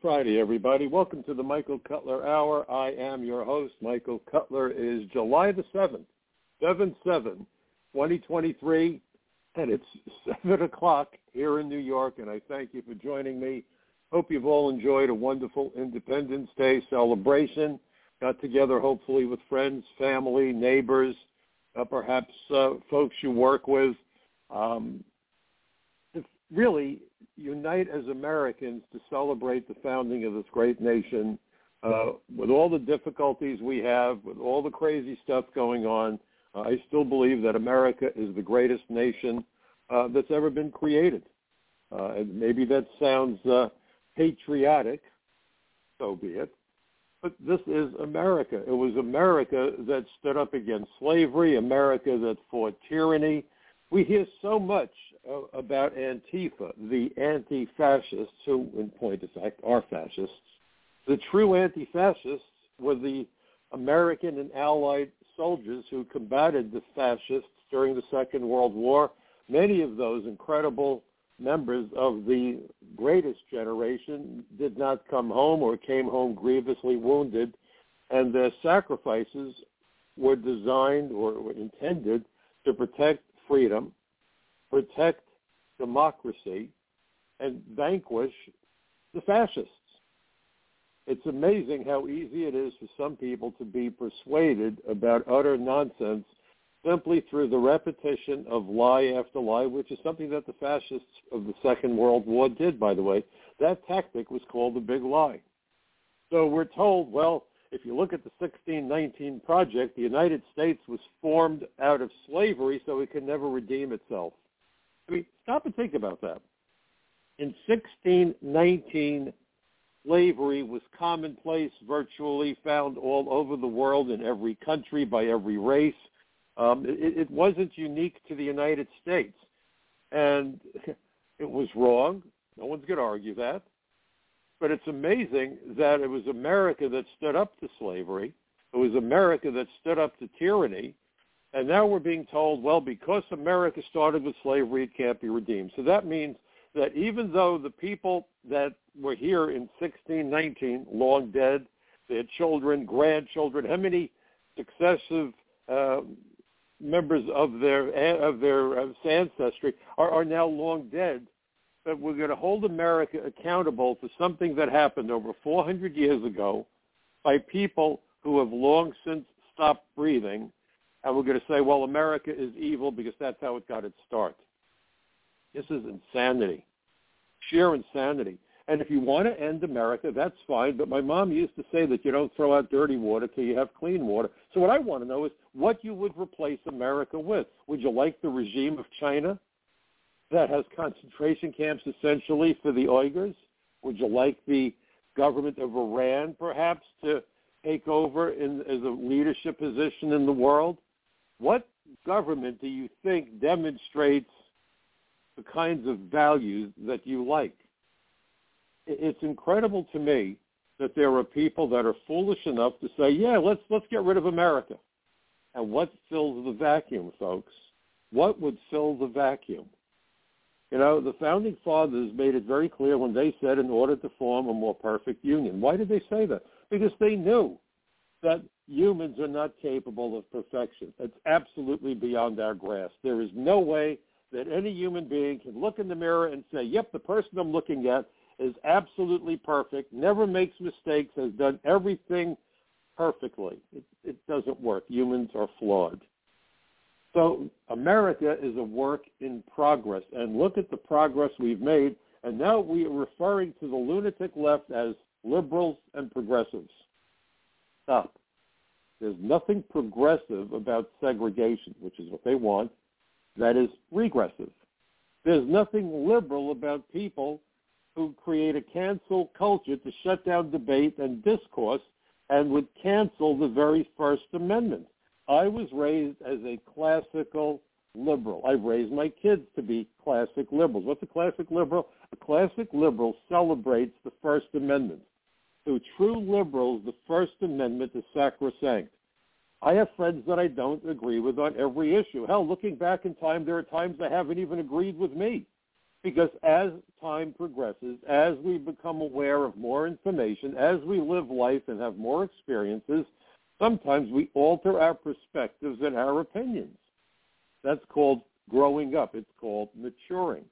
Friday, everybody. Welcome to the Michael Cutler Hour. I am your host. Michael Cutler is July the 7th, 7-7, 2023, and it's 7 o'clock here in New York, and I thank you for joining me. Hope you've all enjoyed a wonderful Independence Day celebration. Got together, hopefully, with friends, family, neighbors, uh, perhaps uh, folks you work with. Um, really, unite as Americans to celebrate the founding of this great nation. Uh, with all the difficulties we have, with all the crazy stuff going on, uh, I still believe that America is the greatest nation uh, that's ever been created. Uh, and maybe that sounds uh, patriotic, so be it. But this is America. It was America that stood up against slavery, America that fought tyranny. We hear so much uh, about Antifa, the anti-fascists, who in point of fact are fascists. The true anti-fascists were the American and Allied soldiers who combated the fascists during the Second World War. Many of those incredible members of the greatest generation did not come home or came home grievously wounded, and their sacrifices were designed or intended to protect freedom protect democracy, and vanquish the fascists. It's amazing how easy it is for some people to be persuaded about utter nonsense simply through the repetition of lie after lie, which is something that the fascists of the Second World War did, by the way. That tactic was called the big lie. So we're told, well, if you look at the 1619 Project, the United States was formed out of slavery so it could never redeem itself. I mean, stop and think about that. In 1619, slavery was commonplace, virtually found all over the world in every country by every race. Um, it, it wasn't unique to the United States. And it was wrong. No one's going to argue that. But it's amazing that it was America that stood up to slavery. It was America that stood up to tyranny and now we're being told, well, because America started with slavery, it can't be redeemed. So that means that even though the people that were here in 1619, long dead, their children, grandchildren, how many successive uh, members of their of their ancestry are, are now long dead, that we're going to hold America accountable for something that happened over 400 years ago by people who have long since stopped breathing and we're going to say, well, America is evil because that's how it got its start. This is insanity, sheer insanity. And if you want to end America, that's fine. But my mom used to say that you don't throw out dirty water till you have clean water. So what I want to know is what you would replace America with. Would you like the regime of China that has concentration camps essentially for the Uyghurs? Would you like the government of Iran perhaps to take over in, as a leadership position in the world? What government do you think demonstrates the kinds of values that you like? It's incredible to me that there are people that are foolish enough to say, yeah, let's, let's get rid of America. And what fills the vacuum, folks? What would fill the vacuum? You know, the founding fathers made it very clear when they said in order to form a more perfect union. Why did they say that? Because they knew that humans are not capable of perfection. It's absolutely beyond our grasp. There is no way that any human being can look in the mirror and say, yep, the person I'm looking at is absolutely perfect, never makes mistakes, has done everything perfectly. It, it doesn't work. Humans are flawed. So America is a work in progress. And look at the progress we've made. And now we are referring to the lunatic left as liberals and progressives. Stop. There's nothing progressive about segregation, which is what they want. That is regressive. There's nothing liberal about people who create a cancel culture to shut down debate and discourse and would cancel the very First Amendment. I was raised as a classical liberal. I've raised my kids to be classic liberals. What's a classic liberal? A classic liberal celebrates the First Amendment. To true liberals, the First Amendment is sacrosanct. I have friends that I don't agree with on every issue. Hell, looking back in time, there are times they haven't even agreed with me. Because as time progresses, as we become aware of more information, as we live life and have more experiences, sometimes we alter our perspectives and our opinions. That's called growing up. It's called maturing.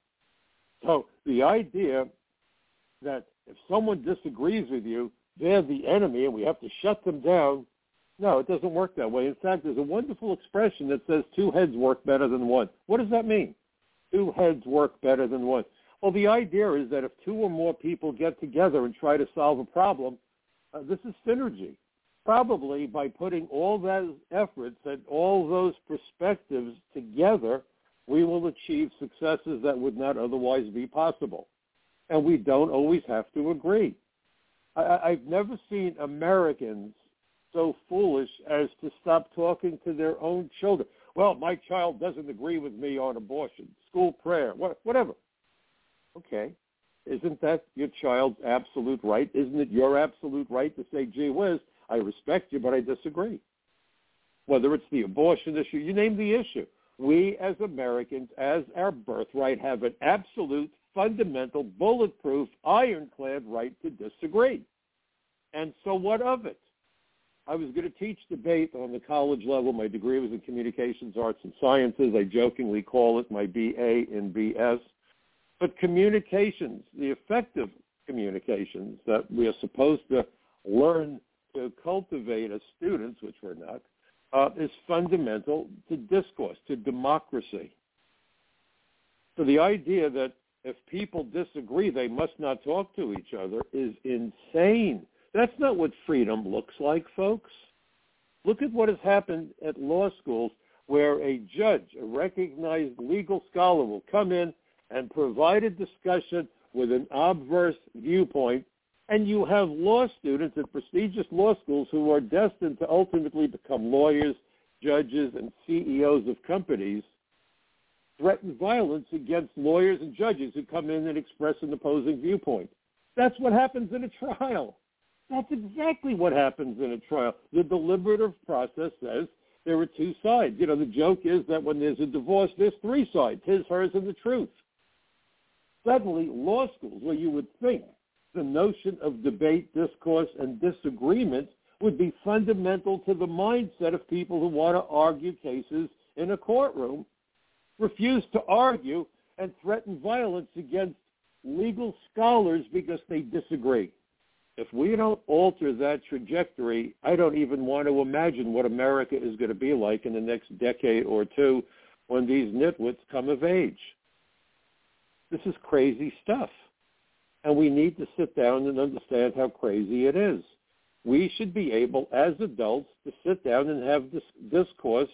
So the idea that if someone disagrees with you, they're the enemy and we have to shut them down, no, it doesn't work that way. In fact, there's a wonderful expression that says two heads work better than one. What does that mean? Two heads work better than one. Well, the idea is that if two or more people get together and try to solve a problem, uh, this is synergy probably by putting all those efforts and all those perspectives together, we will achieve successes that would not otherwise be possible. And we don't always have to agree. I, I've never seen Americans so foolish as to stop talking to their own children. Well, my child doesn't agree with me on abortion, school prayer, whatever. Okay. Isn't that your child's absolute right? Isn't it your absolute right to say, gee whiz, I respect you, but I disagree. Whether it's the abortion issue, you name the issue. We as Americans, as our birthright, have an absolute, fundamental, bulletproof, ironclad right to disagree. And so what of it? I was going to teach debate on the college level. My degree was in communications, arts, and sciences. I jokingly call it my BA in BS. But communications, the effective communications that we are supposed to learn to cultivate as students, which we're not, uh, is fundamental to discourse, to democracy. So the idea that if people disagree, they must not talk to each other is insane. That's not what freedom looks like, folks. Look at what has happened at law schools where a judge, a recognized legal scholar, will come in and provide a discussion with an obverse viewpoint and you have law students at prestigious law schools who are destined to ultimately become lawyers, judges, and CEOs of companies threaten violence against lawyers and judges who come in and express an opposing viewpoint. That's what happens in a trial. That's exactly what happens in a trial. The deliberative process says there are two sides. You know, the joke is that when there's a divorce, there's three sides, his, hers, and the truth. Suddenly, law schools, where you would think the notion of debate, discourse, and disagreement would be fundamental to the mindset of people who want to argue cases in a courtroom, refuse to argue, and threaten violence against legal scholars because they disagree. If we don't alter that trajectory, I don't even want to imagine what America is going to be like in the next decade or two when these nitwits come of age. This is crazy stuff and we need to sit down and understand how crazy it is. We should be able, as adults, to sit down and have this discourse,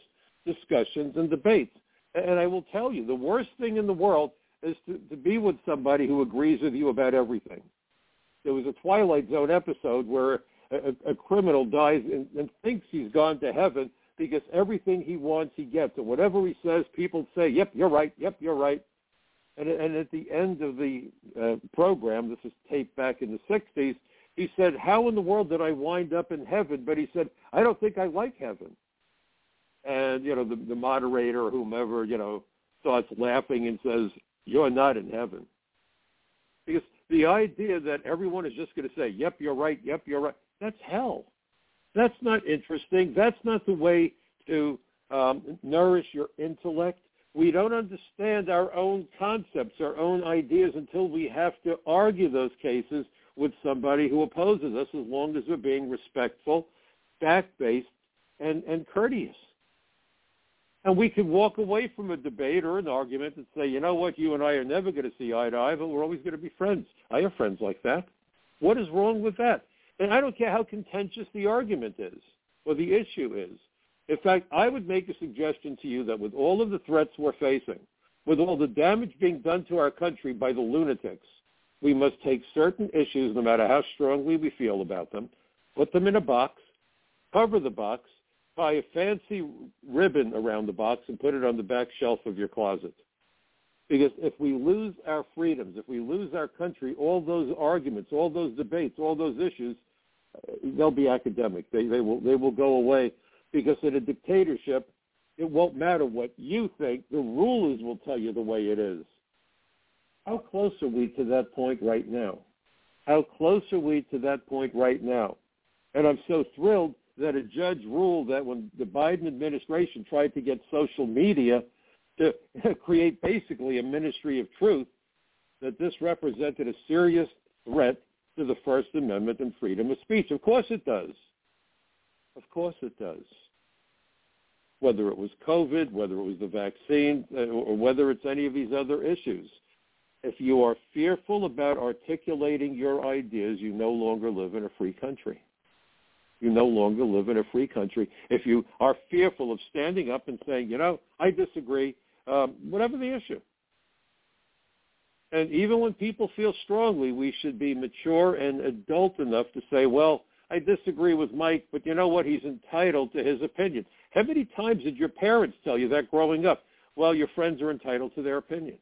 discussions, and debates. And I will tell you, the worst thing in the world is to, to be with somebody who agrees with you about everything. There was a Twilight Zone episode where a, a criminal dies and, and thinks he's gone to heaven because everything he wants he gets. And whatever he says, people say, yep, you're right, yep, you're right. And, and at the end of the uh, program, this is taped back in the 60s, he said, how in the world did I wind up in heaven? But he said, I don't think I like heaven. And, you know, the, the moderator or whomever, you know, starts laughing and says, you're not in heaven. Because the idea that everyone is just going to say, yep, you're right, yep, you're right, that's hell. That's not interesting. That's not the way to um, nourish your intellect We don't understand our own concepts, our own ideas until we have to argue those cases with somebody who opposes us as long as we're being respectful, fact-based, and, and courteous. And we can walk away from a debate or an argument and say, you know what, you and I are never going to see eye to eye, but we're always going to be friends. I have friends like that. What is wrong with that? And I don't care how contentious the argument is or the issue is. In fact, I would make a suggestion to you that with all of the threats we're facing, with all the damage being done to our country by the lunatics, we must take certain issues, no matter how strongly we feel about them, put them in a box, cover the box, tie a fancy ribbon around the box, and put it on the back shelf of your closet. Because if we lose our freedoms, if we lose our country, all those arguments, all those debates, all those issues, uh, they'll be academic. They, they, will, they will go away because in a dictatorship, it won't matter what you think. The rulers will tell you the way it is. How close are we to that point right now? How close are we to that point right now? And I'm so thrilled that a judge ruled that when the Biden administration tried to get social media to create basically a ministry of truth, that this represented a serious threat to the First Amendment and freedom of speech. Of course it does. Of course it does. Whether it was COVID, whether it was the vaccine, uh, or whether it's any of these other issues. If you are fearful about articulating your ideas, you no longer live in a free country. You no longer live in a free country. If you are fearful of standing up and saying, you know, I disagree, um, whatever the issue. And even when people feel strongly, we should be mature and adult enough to say, well, I disagree with Mike, but you know what? He's entitled to his opinion. How many times did your parents tell you that growing up? Well, your friends are entitled to their opinion.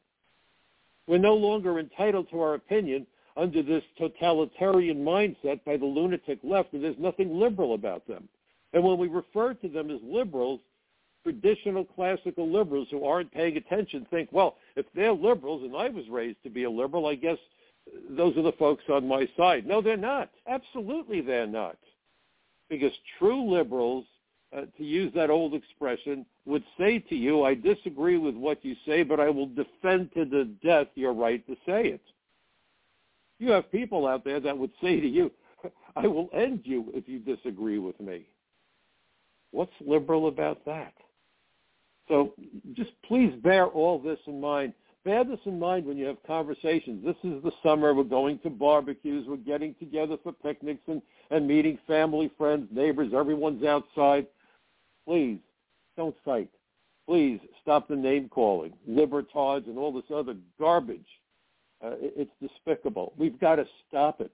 We're no longer entitled to our opinion under this totalitarian mindset by the lunatic left, and there's nothing liberal about them. And when we refer to them as liberals, traditional classical liberals who aren't paying attention think, well, if they're liberals and I was raised to be a liberal, I guess those are the folks on my side. No, they're not. Absolutely they're not. Because true liberals, uh, to use that old expression, would say to you, I disagree with what you say, but I will defend to the death your right to say it. You have people out there that would say to you, I will end you if you disagree with me. What's liberal about that? So just please bear all this in mind. Bear this in mind when you have conversations. This is the summer. We're going to barbecues. We're getting together for picnics and, and meeting family, friends, neighbors. Everyone's outside. Please don't fight. Please stop the name calling, libertards, and all this other garbage. Uh, it, it's despicable. We've got to stop it.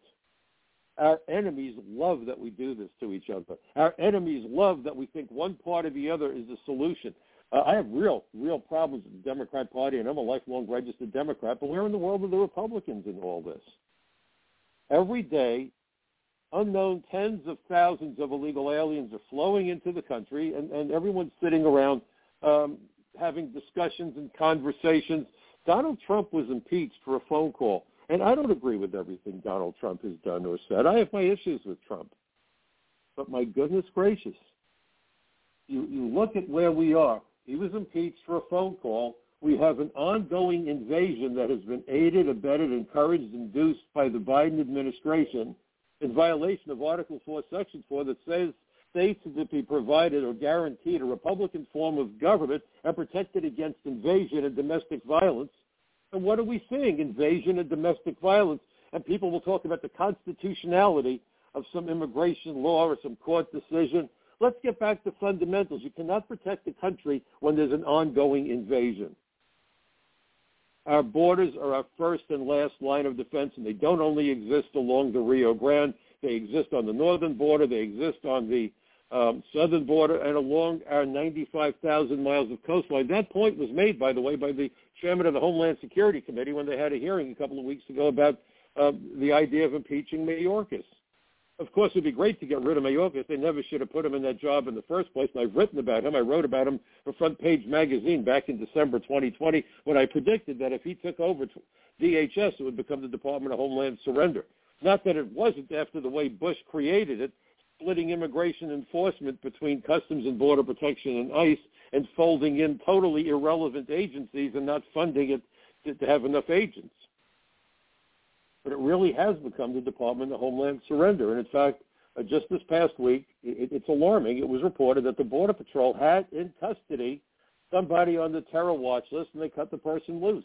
Our enemies love that we do this to each other. Our enemies love that we think one part or the other is the solution. Uh, I have real, real problems with the Democrat Party, and I'm a lifelong registered Democrat, but where in the world are the Republicans in all this? Every day, unknown tens of thousands of illegal aliens are flowing into the country, and, and everyone's sitting around um, having discussions and conversations. Donald Trump was impeached for a phone call, and I don't agree with everything Donald Trump has done or said. I have my issues with Trump. But my goodness gracious, you, you look at where we are. He was impeached for a phone call. We have an ongoing invasion that has been aided, abetted, encouraged, induced by the Biden administration in violation of Article 4, Section 4 that says states are to be provided or guaranteed a Republican form of government and protected against invasion and domestic violence. And what are we seeing? Invasion and domestic violence. And people will talk about the constitutionality of some immigration law or some court decision. Let's get back to fundamentals. You cannot protect the country when there's an ongoing invasion. Our borders are our first and last line of defense, and they don't only exist along the Rio Grande. They exist on the northern border. They exist on the um, southern border and along our 95,000 miles of coastline. That point was made, by the way, by the chairman of the Homeland Security Committee when they had a hearing a couple of weeks ago about uh, the idea of impeaching Mayorkas. Of course, it would be great to get rid of Mayorkas. They never should have put him in that job in the first place. And I've written about him. I wrote about him for Front Page Magazine back in December 2020 when I predicted that if he took over DHS, it would become the Department of Homeland Surrender. Not that it wasn't after the way Bush created it, splitting immigration enforcement between Customs and Border Protection and ICE and folding in totally irrelevant agencies and not funding it to, to have enough agents. But it really has become the Department of Homeland Surrender. And in fact, uh, just this past week, it, it's alarming. It was reported that the Border Patrol had in custody somebody on the terror watch list and they cut the person loose.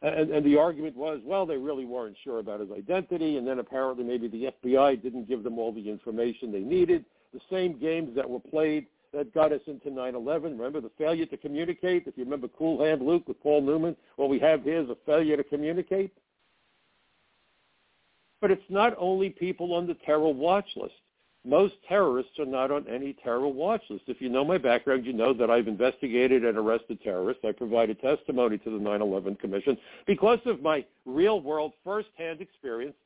And, and the argument was, well, they really weren't sure about his identity, and then apparently maybe the FBI didn't give them all the information they needed. The same games that were played that got us into 9/11. Remember the failure to communicate? If you remember Cool Hand Luke with Paul Newman, what we have here is a failure to communicate. But it's not only people on the terror watch list most terrorists are not on any terror watch list. If you know my background, you know that I've investigated and arrested terrorists. I provided testimony to the 9/11 Commission because of my real-world, first-hand experience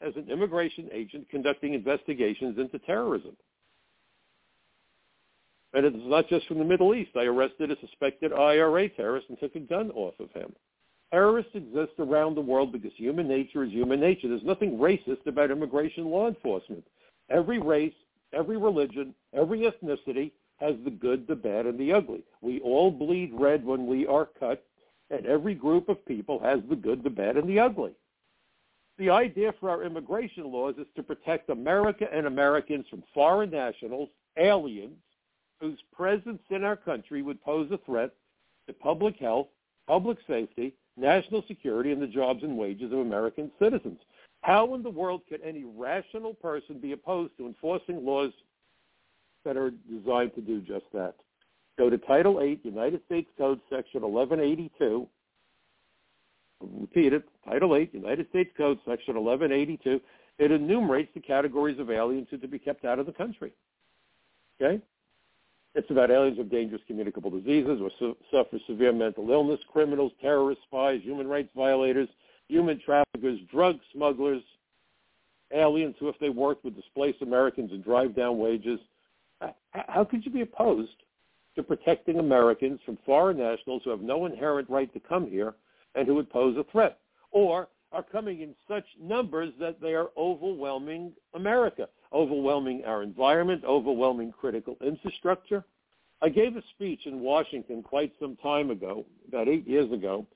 as an immigration agent conducting investigations into terrorism. And it's not just from the Middle East. I arrested a suspected IRA terrorist and took a gun off of him. Terrorists exist around the world because human nature is human nature. There's nothing racist about immigration law enforcement. Every race, every religion, every ethnicity has the good, the bad, and the ugly. We all bleed red when we are cut, and every group of people has the good, the bad, and the ugly. The idea for our immigration laws is to protect America and Americans from foreign nationals, aliens, whose presence in our country would pose a threat to public health, public safety, national security, and the jobs and wages of American citizens. How in the world could any rational person be opposed to enforcing laws that are designed to do just that? Go to Title 8, United States Code, Section 1182. repeat it, Title 8, United States Code, Section 1182. It enumerates the categories of aliens who are to be kept out of the country. Okay? It's about aliens with dangerous communicable diseases or su- suffer severe mental illness, criminals, terrorists, spies, human rights violators, human traffickers, drug smugglers, aliens who, if they worked, would displace Americans and drive down wages. How could you be opposed to protecting Americans from foreign nationals who have no inherent right to come here and who would pose a threat, or are coming in such numbers that they are overwhelming America, overwhelming our environment, overwhelming critical infrastructure? I gave a speech in Washington quite some time ago, about eight years ago,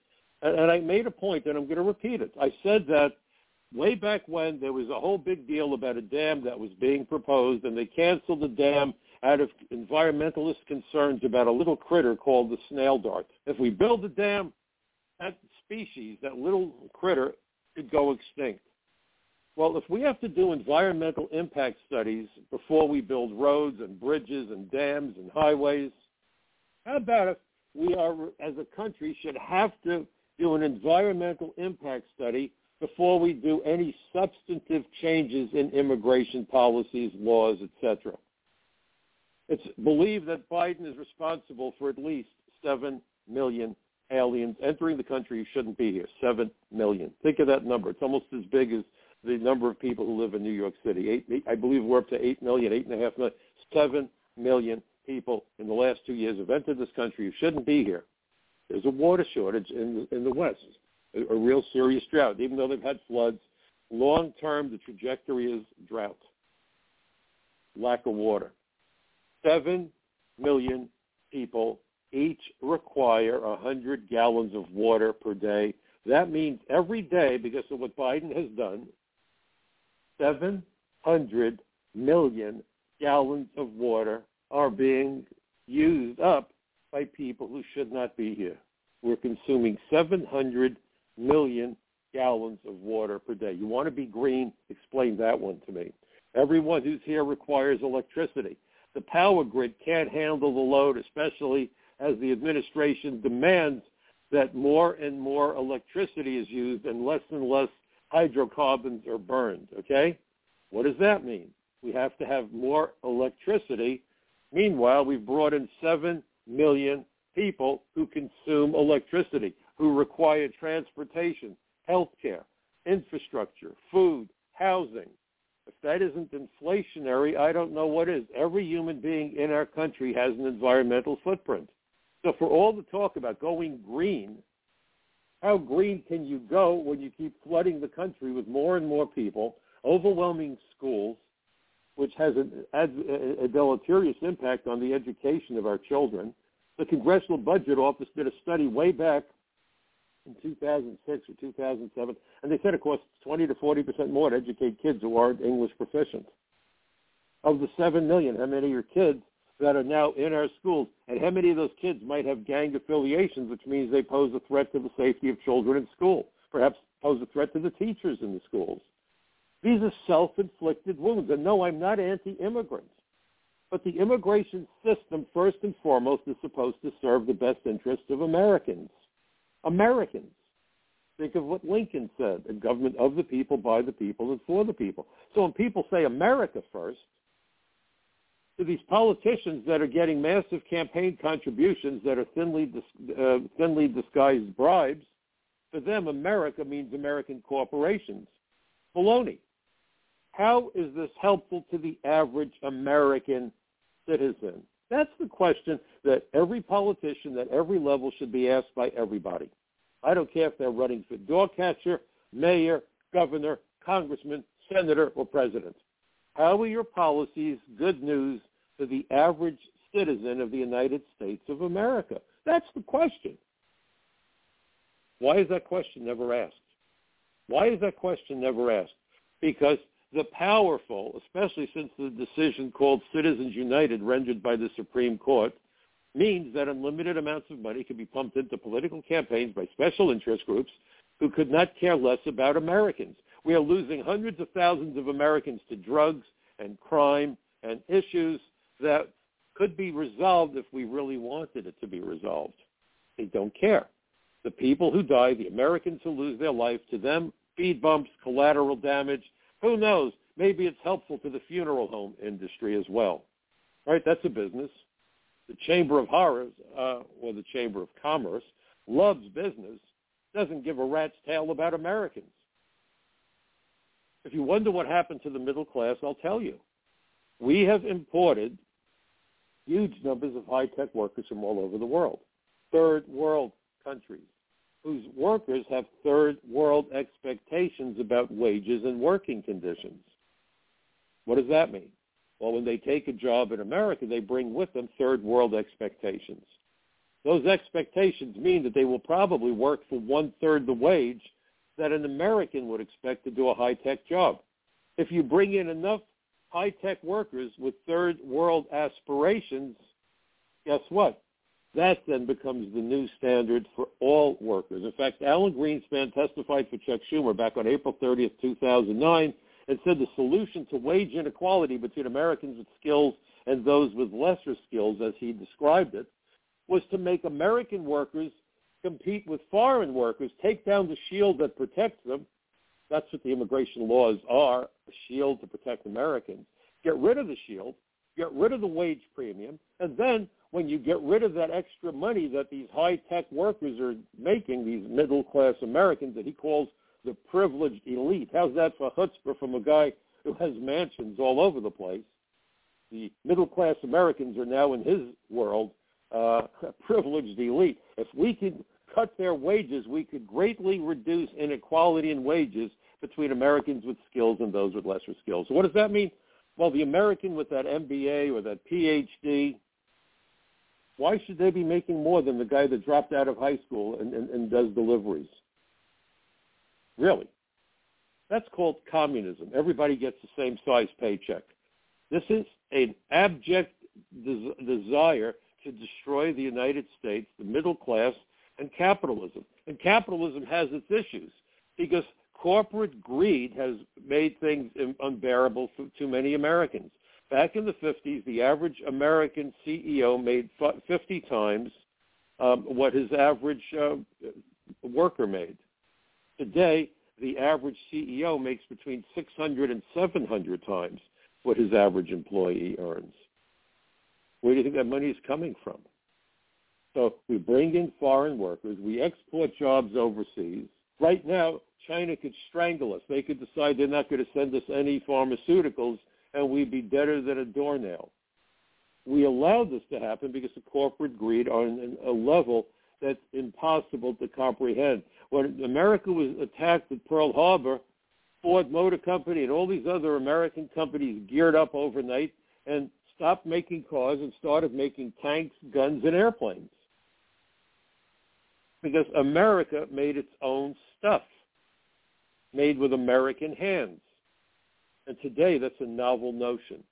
and, I made a point, and I'm going to repeat it. I said that way back when there was a whole big deal about a dam that was being proposed, and they canceled the dam out of environmentalist concerns about a little critter called the snail dart. If we build a dam, that species, that little critter, could go extinct. Well, if we have to do environmental impact studies before we build roads and bridges and dams and highways, how about if we are, as a country, should have to do an environmental impact study before we do any substantive changes in immigration policies, laws, etc. It's believed that Biden is responsible for at least 7 million aliens entering the country who shouldn't be here. 7 million. Think of that number. It's almost as big as the number of people who live in New York City. Eight, eight, I believe we're up to 8 million, 8.5 million. 7 million people in the last two years have entered this country who shouldn't be here. There's a water shortage in the, in the West, a, a real serious drought. Even though they've had floods, long term the trajectory is drought, lack of water. Seven million people each require 100 gallons of water per day. That means every day, because of what Biden has done, 700 million gallons of water are being used up by people who should not be here. We're consuming 700 million gallons of water per day. You want to be green? Explain that one to me. Everyone who's here requires electricity. The power grid can't handle the load, especially as the administration demands that more and more electricity is used and less and less hydrocarbons are burned. Okay? What does that mean? We have to have more electricity. Meanwhile, we've brought in 7 million people who consume electricity, who require transportation, healthcare, infrastructure, food, housing. If that isn't inflationary, I don't know what is. Every human being in our country has an environmental footprint. So for all the talk about going green, how green can you go when you keep flooding the country with more and more people, overwhelming schools, which has a, a deleterious impact on the education of our children. The Congressional Budget Office did a study way back in 2006 or 2007, and they said it costs 20 to 40 percent more to educate kids who aren't English proficient. Of the 7 million, how many are kids that are now in our schools? And how many of those kids might have gang affiliations, which means they pose a threat to the safety of children in school, perhaps pose a threat to the teachers in the schools? These are self-inflicted wounds. And no, I'm not anti-immigrant. But the immigration system, first and foremost, is supposed to serve the best interests of Americans. Americans. Think of what Lincoln said, a government of the people, by the people, and for the people. So when people say America first, to these politicians that are getting massive campaign contributions that are thinly, dis- uh, thinly disguised bribes, for them, America means American corporations. Baloney. How is this helpful to the average American citizen? That's the question that every politician at every level should be asked by everybody. I don't care if they're running for door catcher, mayor, governor, congressman, senator, or president. How are your policies good news to the average citizen of the United States of America? That's the question. Why is that question never asked? Why is that question never asked? Because the powerful, especially since the decision called Citizens United rendered by the Supreme Court, means that unlimited amounts of money can be pumped into political campaigns by special interest groups who could not care less about Americans. We are losing hundreds of thousands of Americans to drugs and crime and issues that could be resolved if we really wanted it to be resolved. They don't care. The people who die, the Americans who lose their life, to them, speed bumps, collateral damage, who knows? Maybe it's helpful to the funeral home industry as well. Right? That's a business. The Chamber of Horrors, uh, or the Chamber of Commerce, loves business, doesn't give a rat's tail about Americans. If you wonder what happened to the middle class, I'll tell you. We have imported huge numbers of high-tech workers from all over the world, third world countries whose workers have third world expectations about wages and working conditions. What does that mean? Well, when they take a job in America, they bring with them third world expectations. Those expectations mean that they will probably work for one-third the wage that an American would expect to do a high-tech job. If you bring in enough high-tech workers with third world aspirations, guess what? That then becomes the new standard for all workers. In fact, Alan Greenspan testified for Chuck Schumer back on April 30th, 2009, and said the solution to wage inequality between Americans with skills and those with lesser skills, as he described it, was to make American workers compete with foreign workers, take down the shield that protects them. That's what the immigration laws are, a shield to protect Americans. Get rid of the shield, get rid of the wage premium, and then when you get rid of that extra money that these high-tech workers are making, these middle-class Americans that he calls the privileged elite. How's that for chutzpah from a guy who has mansions all over the place? The middle-class Americans are now in his world uh, privileged elite. If we could cut their wages, we could greatly reduce inequality in wages between Americans with skills and those with lesser skills. So what does that mean? Well, the American with that MBA or that PhD why should they be making more than the guy that dropped out of high school and, and, and does deliveries? Really? That's called communism. Everybody gets the same size paycheck. This is an abject des- desire to destroy the United States, the middle class, and capitalism. And capitalism has its issues because corporate greed has made things unbearable for too many Americans. Back in the 50s, the average American CEO made 50 times um, what his average uh, worker made. Today, the average CEO makes between 600 and 700 times what his average employee earns. Where do you think that money is coming from? So we bring in foreign workers. We export jobs overseas. Right now, China could strangle us. They could decide they're not going to send us any pharmaceuticals and we'd be deader than a doornail. We allowed this to happen because of corporate greed on a level that's impossible to comprehend. When America was attacked at Pearl Harbor, Ford Motor Company and all these other American companies geared up overnight and stopped making cars and started making tanks, guns, and airplanes. Because America made its own stuff, made with American hands. And today that's a novel notion.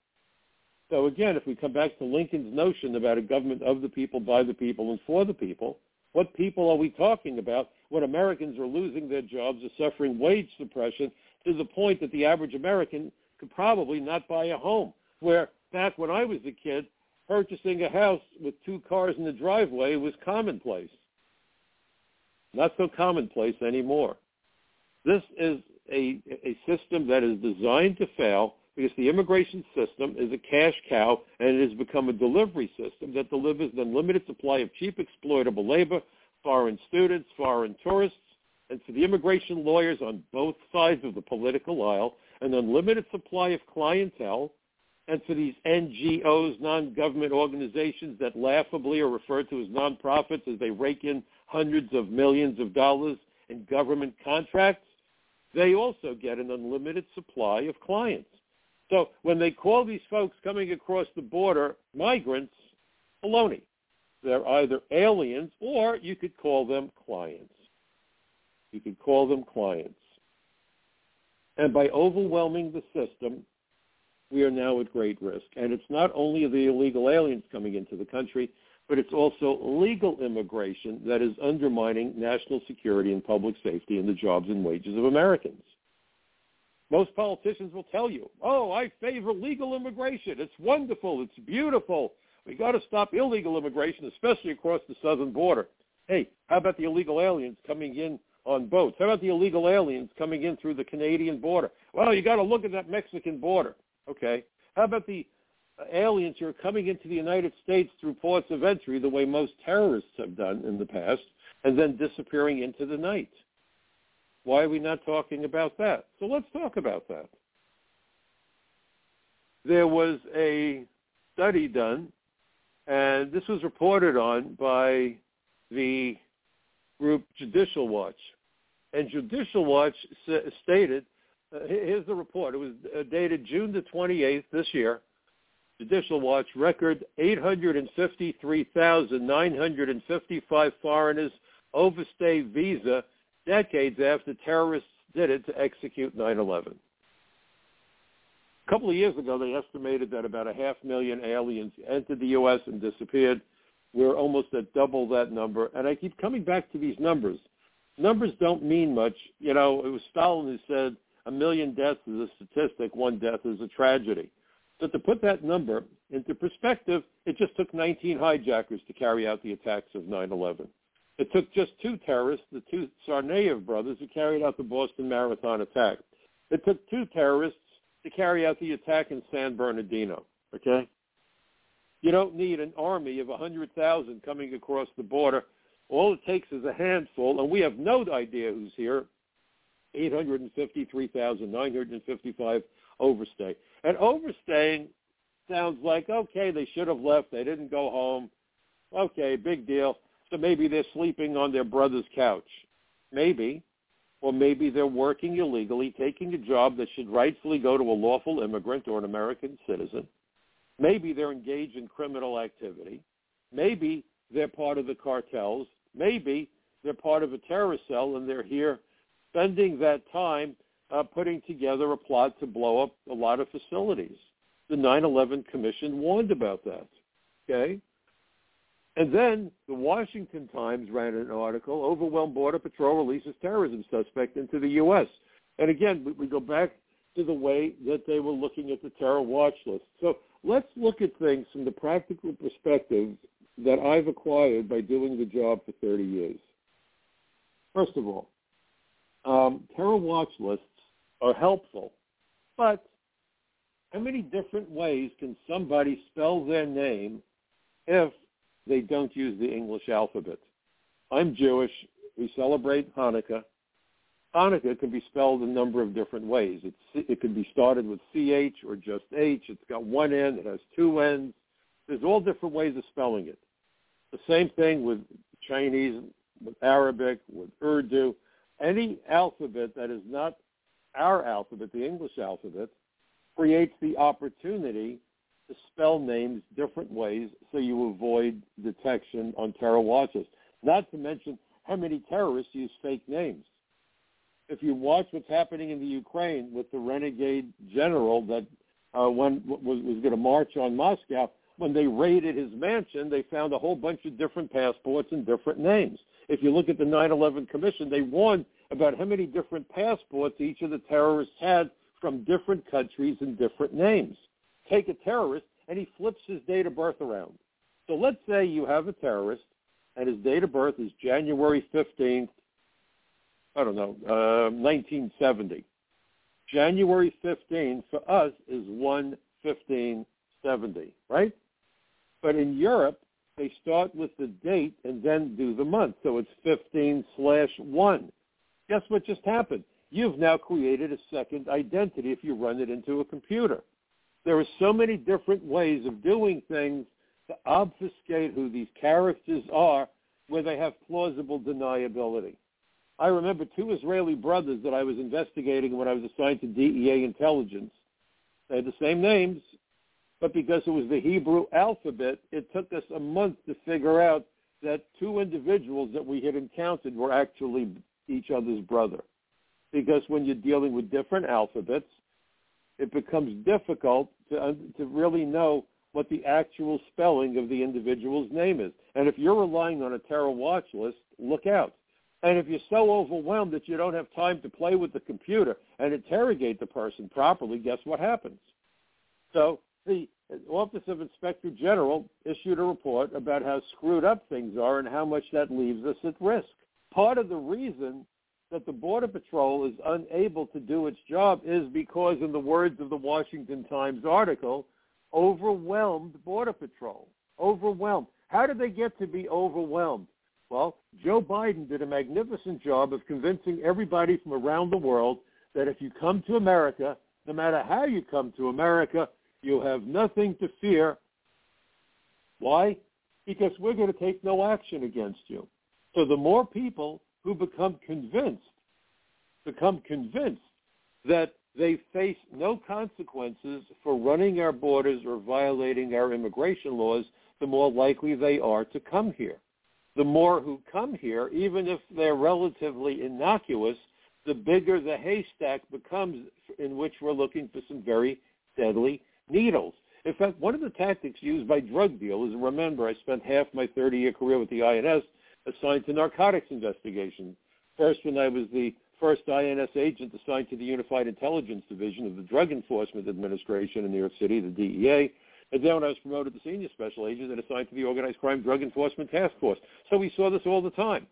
So again, if we come back to Lincoln's notion about a government of the people, by the people, and for the people, what people are we talking about when Americans are losing their jobs, are suffering wage suppression to the point that the average American could probably not buy a home? Where back when I was a kid, purchasing a house with two cars in the driveway was commonplace. Not so commonplace anymore. This is a, a system that is designed to fail because the immigration system is a cash cow and it has become a delivery system that delivers an unlimited supply of cheap exploitable labor, foreign students, foreign tourists, and for the immigration lawyers on both sides of the political aisle, an unlimited supply of clientele, and for these NGOs, non-government organizations that laughably are referred to as nonprofits as they rake in hundreds of millions of dollars in government contracts, they also get an unlimited supply of clients. So when they call these folks coming across the border migrants, baloney. They're either aliens or you could call them clients. You could call them clients. And by overwhelming the system, we are now at great risk. And it's not only the illegal aliens coming into the country, but it's also legal immigration that is undermining national security and public safety and the jobs and wages of Americans. Most politicians will tell you, oh, I favor legal immigration. It's wonderful. It's beautiful. We got to stop illegal immigration, especially across the southern border. Hey, how about the illegal aliens coming in on boats? How about the illegal aliens coming in through the Canadian border? Well, you got to look at that Mexican border. Okay. How about the aliens who are coming into the United States through ports of entry the way most terrorists have done in the past and then disappearing into the night? Why are we not talking about that? So let's talk about that. There was a study done, and this was reported on by the group Judicial Watch. And Judicial Watch stated, uh, here's the report. It was uh, dated June the 28th this year. Judicial Watch record 853,955 foreigners overstay visa decades after terrorists did it to execute 9-11. A couple of years ago, they estimated that about a half million aliens entered the U.S. and disappeared. We're almost at double that number. And I keep coming back to these numbers. Numbers don't mean much. You know, it was Stalin who said a million deaths is a statistic, one death is a tragedy. But to put that number into perspective, it just took 19 hijackers to carry out the attacks of 9-11. It took just two terrorists, the two Tsarnaev brothers, who carried out the Boston Marathon attack. It took two terrorists to carry out the attack in San Bernardino. Okay? You don't need an army of 100,000 coming across the border. All it takes is a handful, and we have no idea who's here. 853,955 overstay. And overstaying sounds like, okay, they should have left. They didn't go home. Okay, big deal. So maybe they're sleeping on their brother's couch. Maybe. Or maybe they're working illegally, taking a job that should rightfully go to a lawful immigrant or an American citizen. Maybe they're engaged in criminal activity. Maybe they're part of the cartels. Maybe they're part of a terrorist cell and they're here spending that time uh, putting together a plot to blow up a lot of facilities. The 9-11 Commission warned about that. Okay? And then the Washington Times ran an article, Overwhelmed Border Patrol Releases Terrorism Suspect into the U.S. And again, we, we go back to the way that they were looking at the terror watch list. So let's look at things from the practical perspective that I've acquired by doing the job for 30 years. First of all, um, terror watch lists are helpful, but how many different ways can somebody spell their name if they don't use the English alphabet. I'm Jewish. We celebrate Hanukkah. Hanukkah can be spelled a number of different ways. It's, it can be started with CH or just H. It's got one N. It has two N's. There's all different ways of spelling it. The same thing with Chinese, with Arabic, with Urdu. Any alphabet that is not our alphabet, the English alphabet, creates the opportunity to spell names different ways so you avoid detection on terror watches. Not to mention how many terrorists use fake names. If you watch what's happening in the Ukraine with the renegade general that uh, when, was, was going to march on Moscow, when they raided his mansion, they found a whole bunch of different passports and different names. If you look at the 9/11 Commission, they warned about how many different passports each of the terrorists had from different countries and different names. Take a terrorist and he flips his date of birth around. So let's say you have a terrorist and his date of birth is January 15th, I don't know, uh, 1970. January 15 for us is 1 15 70, right? But in Europe, they start with the date and then do the month. So it's 15 slash 1. Guess what just happened? You've now created a second identity if you run it into a computer. There are so many different ways of doing things to obfuscate who these characters are where they have plausible deniability. I remember two Israeli brothers that I was investigating when I was assigned to DEA intelligence. They had the same names, but because it was the Hebrew alphabet, it took us a month to figure out that two individuals that we had encountered were actually each other's brother. Because when you're dealing with different alphabets, it becomes difficult to, to really know what the actual spelling of the individual's name is. And if you're relying on a terror watch list, look out. And if you're so overwhelmed that you don't have time to play with the computer and interrogate the person properly, guess what happens? So the Office of Inspector General issued a report about how screwed up things are and how much that leaves us at risk. Part of the reason that the Border Patrol is unable to do its job is because, in the words of the Washington Times article, overwhelmed Border Patrol. Overwhelmed. How did they get to be overwhelmed? Well, Joe Biden did a magnificent job of convincing everybody from around the world that if you come to America, no matter how you come to America, you have nothing to fear. Why? Because we're going to take no action against you. So the more people who become convinced, become convinced that they face no consequences for running our borders or violating our immigration laws, the more likely they are to come here. The more who come here, even if they're relatively innocuous, the bigger the haystack becomes in which we're looking for some very deadly needles. In fact, one of the tactics used by drug dealers, remember, I spent half my 30-year career with the INS assigned to narcotics investigation. First, when I was the first INS agent assigned to the Unified Intelligence Division of the Drug Enforcement Administration in New York City, the DEA, and then when I was promoted to senior special agent and assigned to the Organized Crime Drug Enforcement Task Force. So we saw this all the time.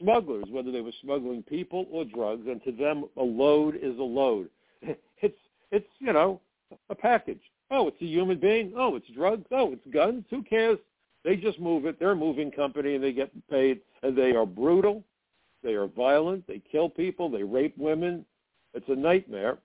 Smugglers, whether they were smuggling people or drugs, and to them a load is a load. It's it's you know a package. Oh, it's a human being. Oh, it's drugs. Oh, it's guns. Who cares? They just move it. They're a moving company and they get paid. And they are brutal. They are violent. They kill people. They rape women. It's a nightmare.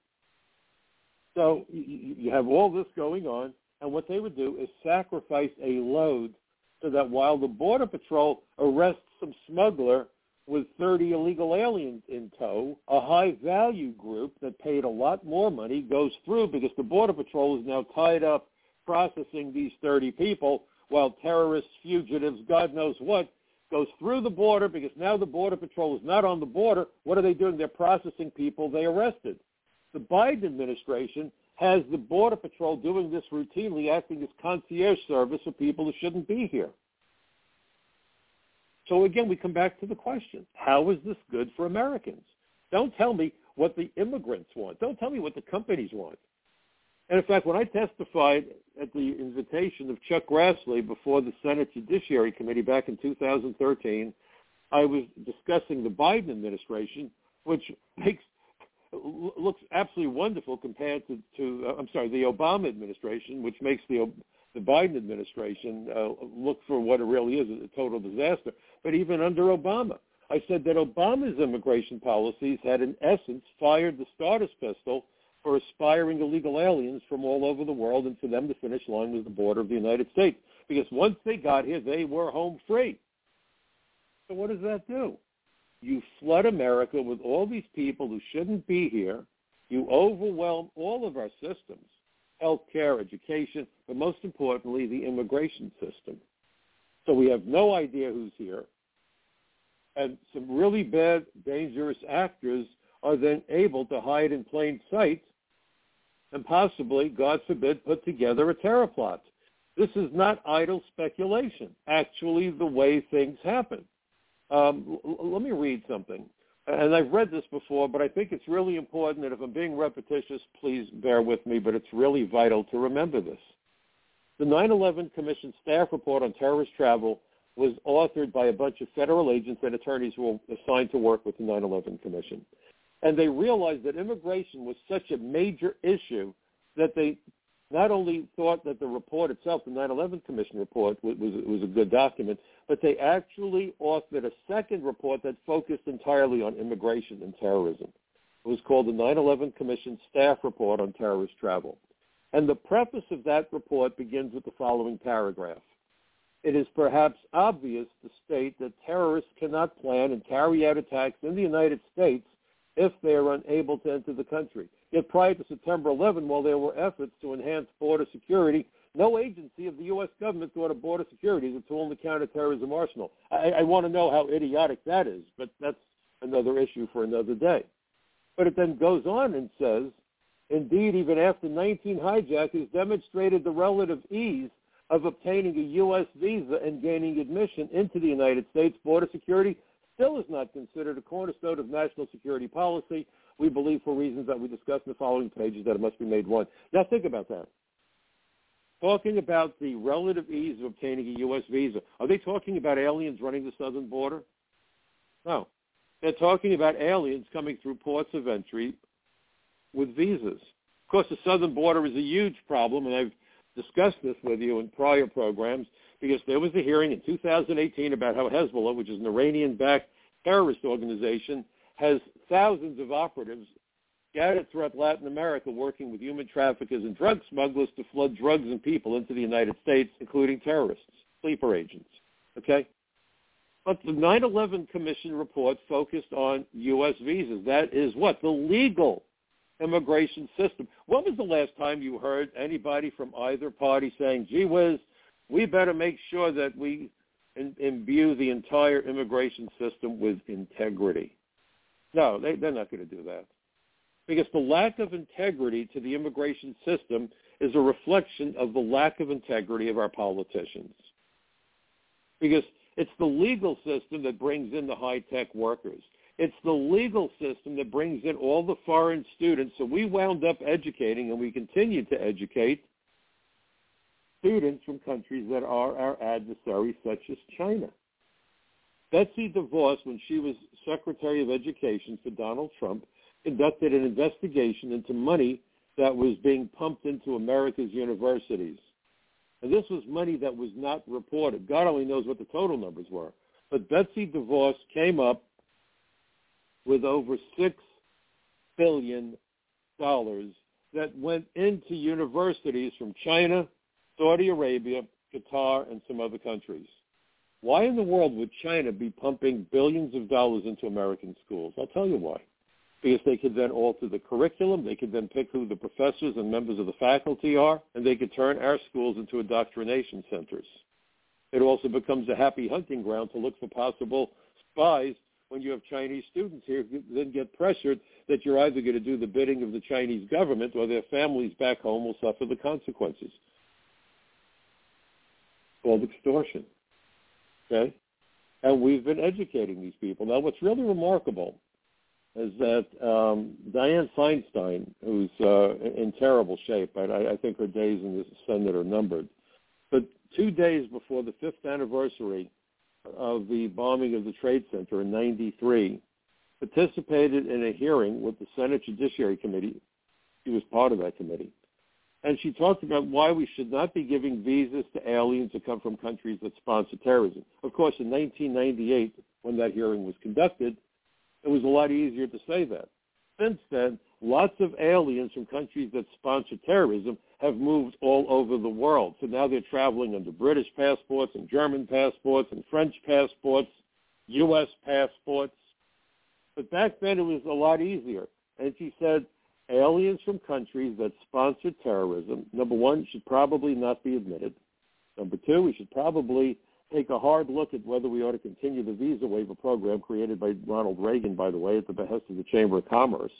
So you have all this going on. And what they would do is sacrifice a load so that while the Border Patrol arrests some smuggler with 30 illegal aliens in tow, a high-value group that paid a lot more money goes through because the Border Patrol is now tied up processing these 30 people while terrorists, fugitives, God knows what, goes through the border because now the Border Patrol is not on the border. What are they doing? They're processing people they arrested. The Biden administration has the Border Patrol doing this routinely, acting as concierge service for people who shouldn't be here. So again, we come back to the question, how is this good for Americans? Don't tell me what the immigrants want. Don't tell me what the companies want. And in fact, when I testified at the invitation of Chuck Grassley before the Senate Judiciary Committee back in 2013, I was discussing the Biden administration, which makes looks absolutely wonderful compared to, to uh, I'm sorry, the Obama administration, which makes the the Biden administration uh, look for what it really is, a total disaster. But even under Obama, I said that Obama's immigration policies had in essence fired the starter's pistol for aspiring illegal aliens from all over the world and for them to finish line with the border of the United States. Because once they got here, they were home free. So what does that do? You flood America with all these people who shouldn't be here, You overwhelm all of our systems, healthcare, education, but most importantly, the immigration system. So we have no idea who's here. And some really bad, dangerous actors are then able to hide in plain sight and possibly, God forbid, put together a terror plot. This is not idle speculation. Actually, the way things happen. Um, l- let me read something. And I've read this before, but I think it's really important that if I'm being repetitious, please bear with me, but it's really vital to remember this. The 9-11 Commission staff report on terrorist travel was authored by a bunch of federal agents and attorneys who were assigned to work with the 9-11 Commission. And they realized that immigration was such a major issue that they not only thought that the report itself, the 9/11 Commission report, was, was, was a good document, but they actually authored a second report that focused entirely on immigration and terrorism. It was called the 9/11 Commission Staff Report on Terrorist Travel. And the preface of that report begins with the following paragraph. It is perhaps obvious to state that terrorists cannot plan and carry out attacks in the United States if they are unable to enter the country. Yet prior to September 11, while there were efforts to enhance border security, no agency of the U.S. government thought of border security as a tool in the counterterrorism arsenal. I, I want to know how idiotic that is, but that's another issue for another day. But it then goes on and says, indeed, even after 19 hijackers demonstrated the relative ease of obtaining a U.S. visa and gaining admission into the United States, border security still is not considered a cornerstone of national security policy. We believe for reasons that we discuss in the following pages that it must be made one. Now think about that. Talking about the relative ease of obtaining a U.S. visa. Are they talking about aliens running the southern border? No. They're talking about aliens coming through ports of entry with visas. Of course, the southern border is a huge problem, and I've discussed this with you in prior programs because there was a hearing in 2018 about how Hezbollah, which is an Iranian-backed terrorist organization, has thousands of operatives scattered throughout Latin America working with human traffickers and drug smugglers to flood drugs and people into the United States, including terrorists, sleeper agents. Okay? But the 9-11 Commission report focused on U.S. visas. That is what? The legal immigration system. When was the last time you heard anybody from either party saying, gee whiz, we better make sure that we in, imbue the entire immigration system with integrity. No, they, they're not going to do that. Because the lack of integrity to the immigration system is a reflection of the lack of integrity of our politicians. Because it's the legal system that brings in the high-tech workers. It's the legal system that brings in all the foreign students. So we wound up educating, and we continue to educate students from countries that are our adversaries, such as China. Betsy DeVos, when she was Secretary of Education for Donald Trump, conducted an investigation into money that was being pumped into America's universities. And this was money that was not reported. God only knows what the total numbers were. But Betsy DeVos came up with over $6 billion that went into universities from China, Saudi Arabia, Qatar, and some other countries. Why in the world would China be pumping billions of dollars into American schools? I'll tell you why. Because they could then alter the curriculum, they could then pick who the professors and members of the faculty are, and they could turn our schools into indoctrination centers. It also becomes a happy hunting ground to look for possible spies when you have Chinese students here who then get pressured that you're either going to do the bidding of the Chinese government or their families back home will suffer the consequences called extortion. Okay? And we've been educating these people. Now, what's really remarkable is that um, Dianne Feinstein, who's uh, in terrible shape, I, I think her days in the Senate are numbered, but two days before the fifth anniversary of the bombing of the Trade Center in 93, participated in a hearing with the Senate Judiciary Committee. She was part of that committee and she talked about why we should not be giving visas to aliens that come from countries that sponsor terrorism. Of course, in 1998, when that hearing was conducted, it was a lot easier to say that. Since then, lots of aliens from countries that sponsor terrorism have moved all over the world. So now they're traveling under British passports and German passports and French passports, U.S. passports. But back then it was a lot easier. And she said, aliens from countries that sponsor terrorism, number one, should probably not be admitted. Number two, we should probably take a hard look at whether we ought to continue the visa waiver program created by Ronald Reagan, by the way, at the behest of the Chamber of Commerce,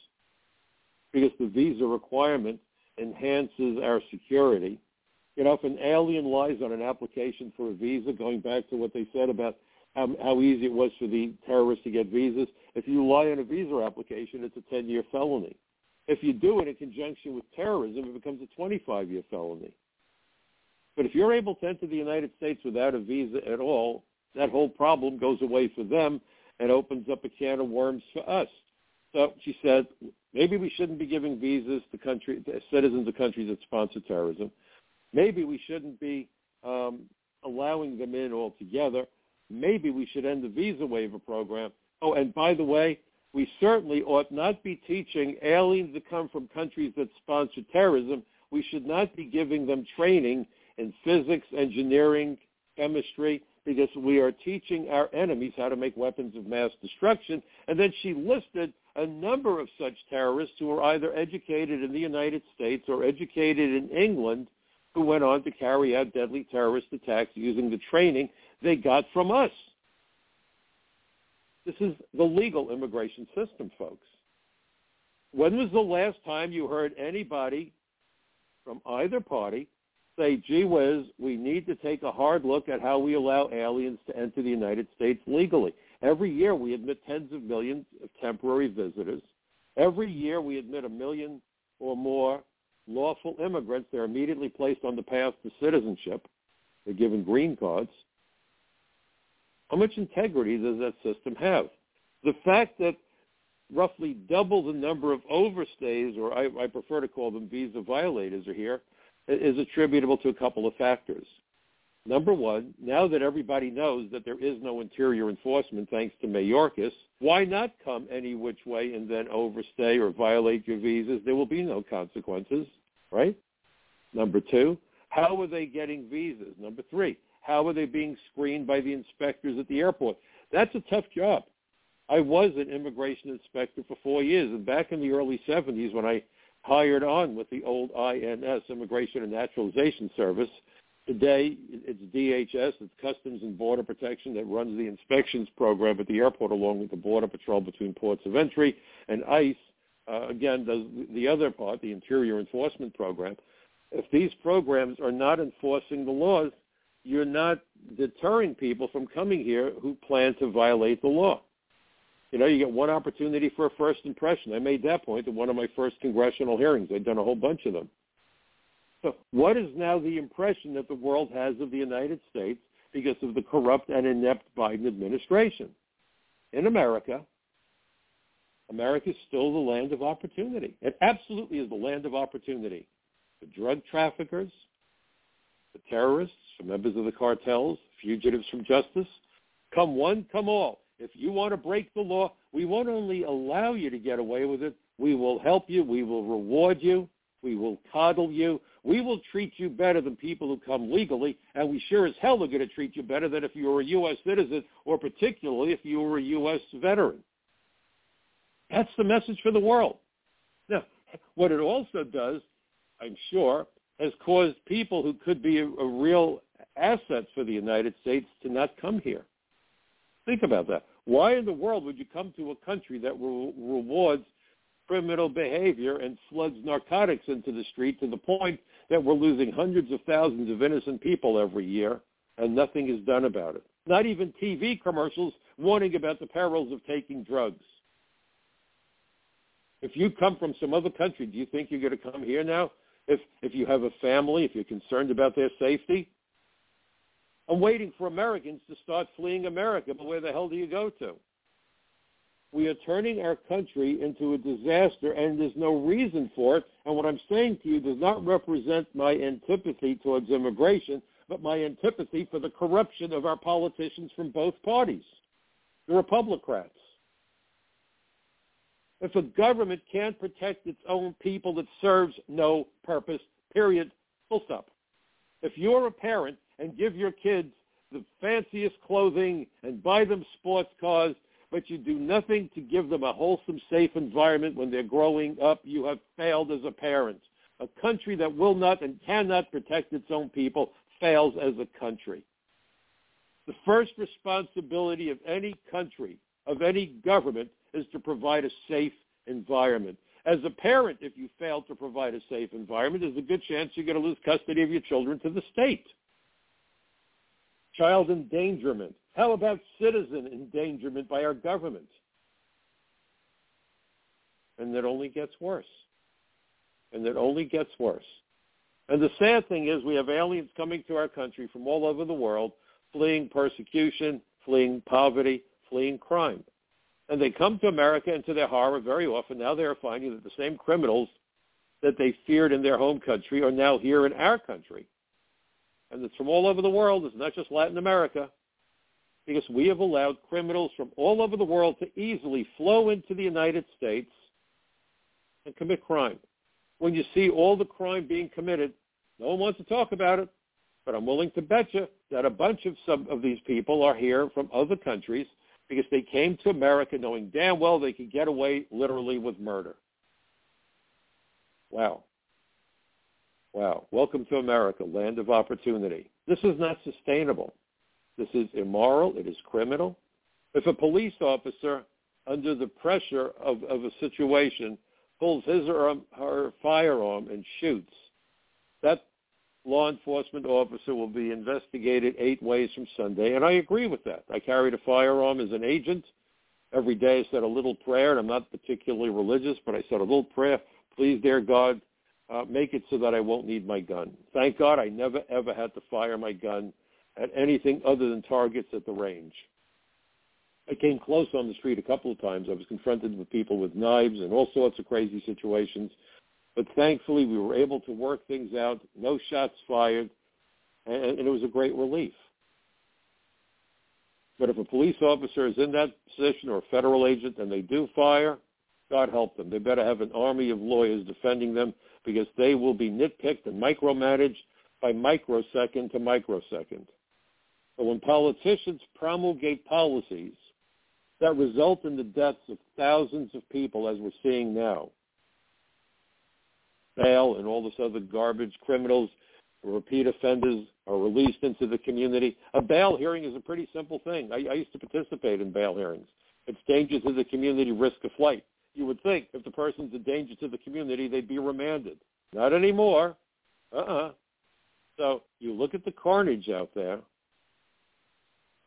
because the visa requirement enhances our security. You know, if an alien lies on an application for a visa, going back to what they said about how, how easy it was for the terrorists to get visas, if you lie on a visa application, it's a 10-year felony. If you do it in conjunction with terrorism, it becomes a 25-year felony. But if you're able to enter the United States without a visa at all, that whole problem goes away for them and opens up a can of worms for us. So she said, maybe we shouldn't be giving visas to country to citizens of countries that sponsor terrorism. Maybe we shouldn't be um, allowing them in altogether. Maybe we should end the visa waiver program. Oh, and by the way, we certainly ought not be teaching aliens that come from countries that sponsor terrorism. We should not be giving them training in physics, engineering, chemistry, because we are teaching our enemies how to make weapons of mass destruction. And then she listed a number of such terrorists who were either educated in the United States or educated in England who went on to carry out deadly terrorist attacks using the training they got from us. This is the legal immigration system, folks. When was the last time you heard anybody from either party say, gee whiz, we need to take a hard look at how we allow aliens to enter the United States legally. Every year we admit tens of millions of temporary visitors. Every year we admit a million or more lawful immigrants. They're immediately placed on the path to citizenship. They're given green cards. How much integrity does that system have? The fact that roughly double the number of overstays, or I, I prefer to call them visa violators, are here, is attributable to a couple of factors. Number one, now that everybody knows that there is no interior enforcement thanks to Mayorkas, why not come any which way and then overstay or violate your visas? There will be no consequences, right? Number two, how are they getting visas? Number three, how are they being screened by the inspectors at the airport? That's a tough job. I was an immigration inspector for four years, and back in the early 70s when I hired on with the old INS, Immigration and Naturalization Service. Today, it's DHS, it's Customs and Border Protection that runs the inspections program at the airport along with the Border Patrol between ports of entry and ICE, uh, again, does the other part, the Interior Enforcement Program. If these programs are not enforcing the laws, you're not deterring people from coming here who plan to violate the law. You know, you get one opportunity for a first impression. I made that point at one of my first congressional hearings. I'd done a whole bunch of them. So what is now the impression that the world has of the United States because of the corrupt and inept Biden administration? In America, America is still the land of opportunity. It absolutely is the land of opportunity. The drug traffickers, the terrorists, the members of the cartels, fugitives from justice, come one, come all. If you want to break the law, we won't only allow you to get away with it, we will help you, we will reward you, we will coddle you, we will treat you better than people who come legally, and we sure as hell are going to treat you better than if you were a U.S. citizen, or particularly if you were a U.S. veteran. That's the message for the world. Now, what it also does, I'm sure, has caused people who could be a, a real asset for the United States to not come here. Think about that. Why in the world would you come to a country that re- rewards criminal behavior and floods narcotics into the street to the point that we're losing hundreds of thousands of innocent people every year and nothing is done about it? Not even TV commercials warning about the perils of taking drugs. If you come from some other country, do you think you're going to come here now? If if you have a family, if you're concerned about their safety, I'm waiting for Americans to start fleeing America, but where the hell do you go to? We are turning our country into a disaster, and there's no reason for it. And what I'm saying to you does not represent my antipathy towards immigration, but my antipathy for the corruption of our politicians from both parties, the Republicans. If a government can't protect its own people, it serves no purpose, period, full stop. If you're a parent and give your kids the fanciest clothing and buy them sports cars, but you do nothing to give them a wholesome, safe environment when they're growing up, you have failed as a parent. A country that will not and cannot protect its own people fails as a country. The first responsibility of any country, of any government, is to provide a safe environment. As a parent, if you fail to provide a safe environment, there's a good chance you're going to lose custody of your children to the state. Child endangerment. How about citizen endangerment by our government? And it only gets worse. And it only gets worse. And the sad thing is we have aliens coming to our country from all over the world, fleeing persecution, fleeing poverty, fleeing crime. And they come to America, and to their horror, very often now they are finding that the same criminals that they feared in their home country are now here in our country. And it's from all over the world. It's not just Latin America because we have allowed criminals from all over the world to easily flow into the United States and commit crime. When you see all the crime being committed, no one wants to talk about it, but I'm willing to bet you that a bunch of some of these people are here from other countries because they came to America knowing damn well they could get away literally with murder. Wow. Wow. Welcome to America, land of opportunity. This is not sustainable. This is immoral. It is criminal. If a police officer, under the pressure of, of a situation, pulls his or her firearm and shoots, law enforcement officer will be investigated eight ways from Sunday. And I agree with that. I carried a firearm as an agent. Every day I said a little prayer, and I'm not particularly religious, but I said a little prayer. Please, dear God, uh, make it so that I won't need my gun. Thank God I never, ever had to fire my gun at anything other than targets at the range. I came close on the street a couple of times. I was confronted with people with knives and all sorts of crazy situations. But thankfully, we were able to work things out. No shots fired, and, it was a great relief. But if a police officer is in that position or a federal agent and they do fire, God help them. They better have an army of lawyers defending them because they will be nitpicked and micromanaged by microsecond to microsecond. But when politicians promulgate policies that result in the deaths of thousands of people, as we're seeing now, bail and all this other garbage, criminals, repeat offenders are released into the community. A bail hearing is a pretty simple thing. I, I used to participate in bail hearings. It's danger to the community, risk of flight. You would think if the person's a danger to the community, they'd be remanded. Not anymore. Uh-uh. So you look at the carnage out there,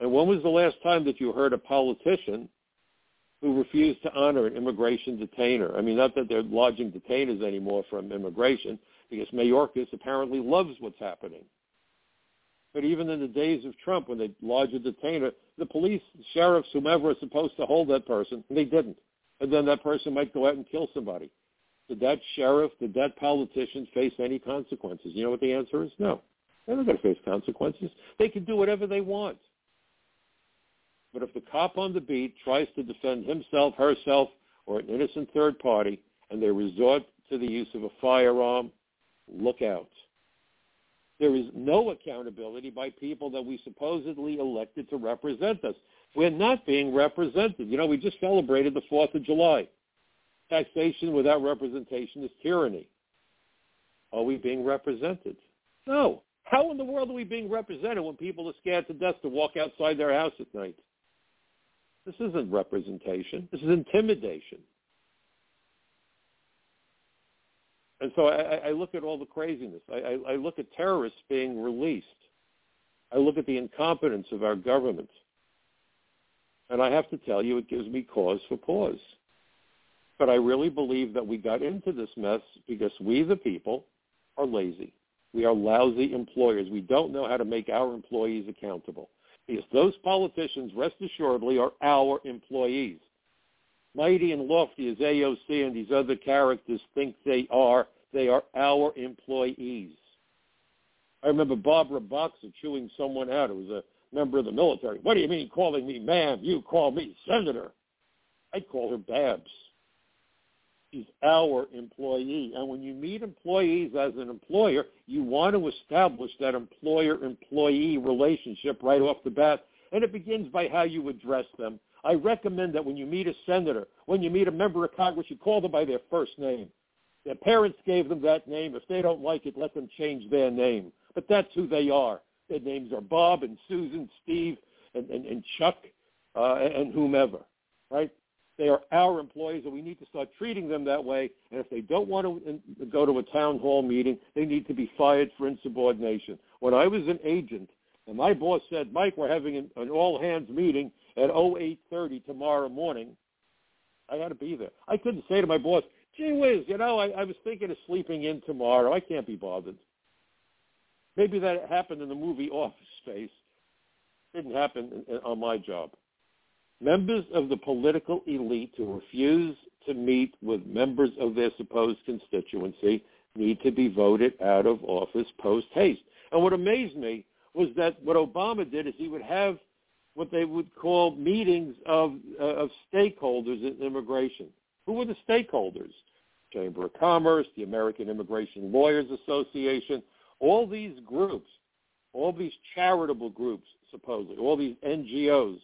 and when was the last time that you heard a politician who refused to honor an immigration detainer? I mean, not that they're lodging detainers anymore from immigration, because Mayorkas apparently loves what's happening. But even in the days of Trump, when they lodge a detainer, the police, sheriffs, whomever are supposed to hold that person, they didn't. And then that person might go out and kill somebody. Did that sheriff, did that politician face any consequences? You know what the answer is? No. They're not going to face consequences. They can do whatever they want. But if the cop on the beat tries to defend himself, herself, or an innocent third party, and they resort to the use of a firearm, look out. There is no accountability by people that we supposedly elected to represent us. We're not being represented. You know, we just celebrated the 4th of July. Taxation without representation is tyranny. Are we being represented? No. How in the world are we being represented when people are scared to death to walk outside their house at night? This isn't representation. This is intimidation. And so I, I look at all the craziness. I, I, I look at terrorists being released. I look at the incompetence of our government. And I have to tell you, it gives me cause for pause. But I really believe that we got into this mess because we, the people, are lazy. We are lousy employers. We don't know how to make our employees accountable. Because those politicians, rest assuredly, are our employees. Mighty and lofty as AOC and these other characters think they are, they are our employees. I remember Barbara Boxer chewing someone out who was a member of the military. What do you mean calling me ma'am? You call me senator. I'd call her Babs. She's our employee. And when you meet employees as an employer, you want to establish that employer-employee relationship right off the bat. And it begins by how you address them. I recommend that when you meet a senator, when you meet a member of Congress, you call them by their first name. Their parents gave them that name. If they don't like it, let them change their name. But that's who they are. Their names are Bob and Susan, Steve, and, and, and Chuck, uh, and whomever, right? They are our employees, and we need to start treating them that way. And if they don't want to go to a town hall meeting, they need to be fired for insubordination. When I was an agent, and my boss said, Mike, we're having an, an all-hands meeting at 0830 tomorrow morning, I had to be there. I couldn't say to my boss, gee whiz, you know, I, I was thinking of sleeping in tomorrow. I can't be bothered. Maybe that happened in the movie Office Space. Didn't happen on my job. Members of the political elite who refuse to meet with members of their supposed constituency need to be voted out of office post haste. And what amazed me was that what Obama did is he would have what they would call meetings of uh, of stakeholders in immigration. Who were the stakeholders? Chamber of Commerce, the American Immigration Lawyers Association, all these groups, all these charitable groups, supposedly, all these NGOs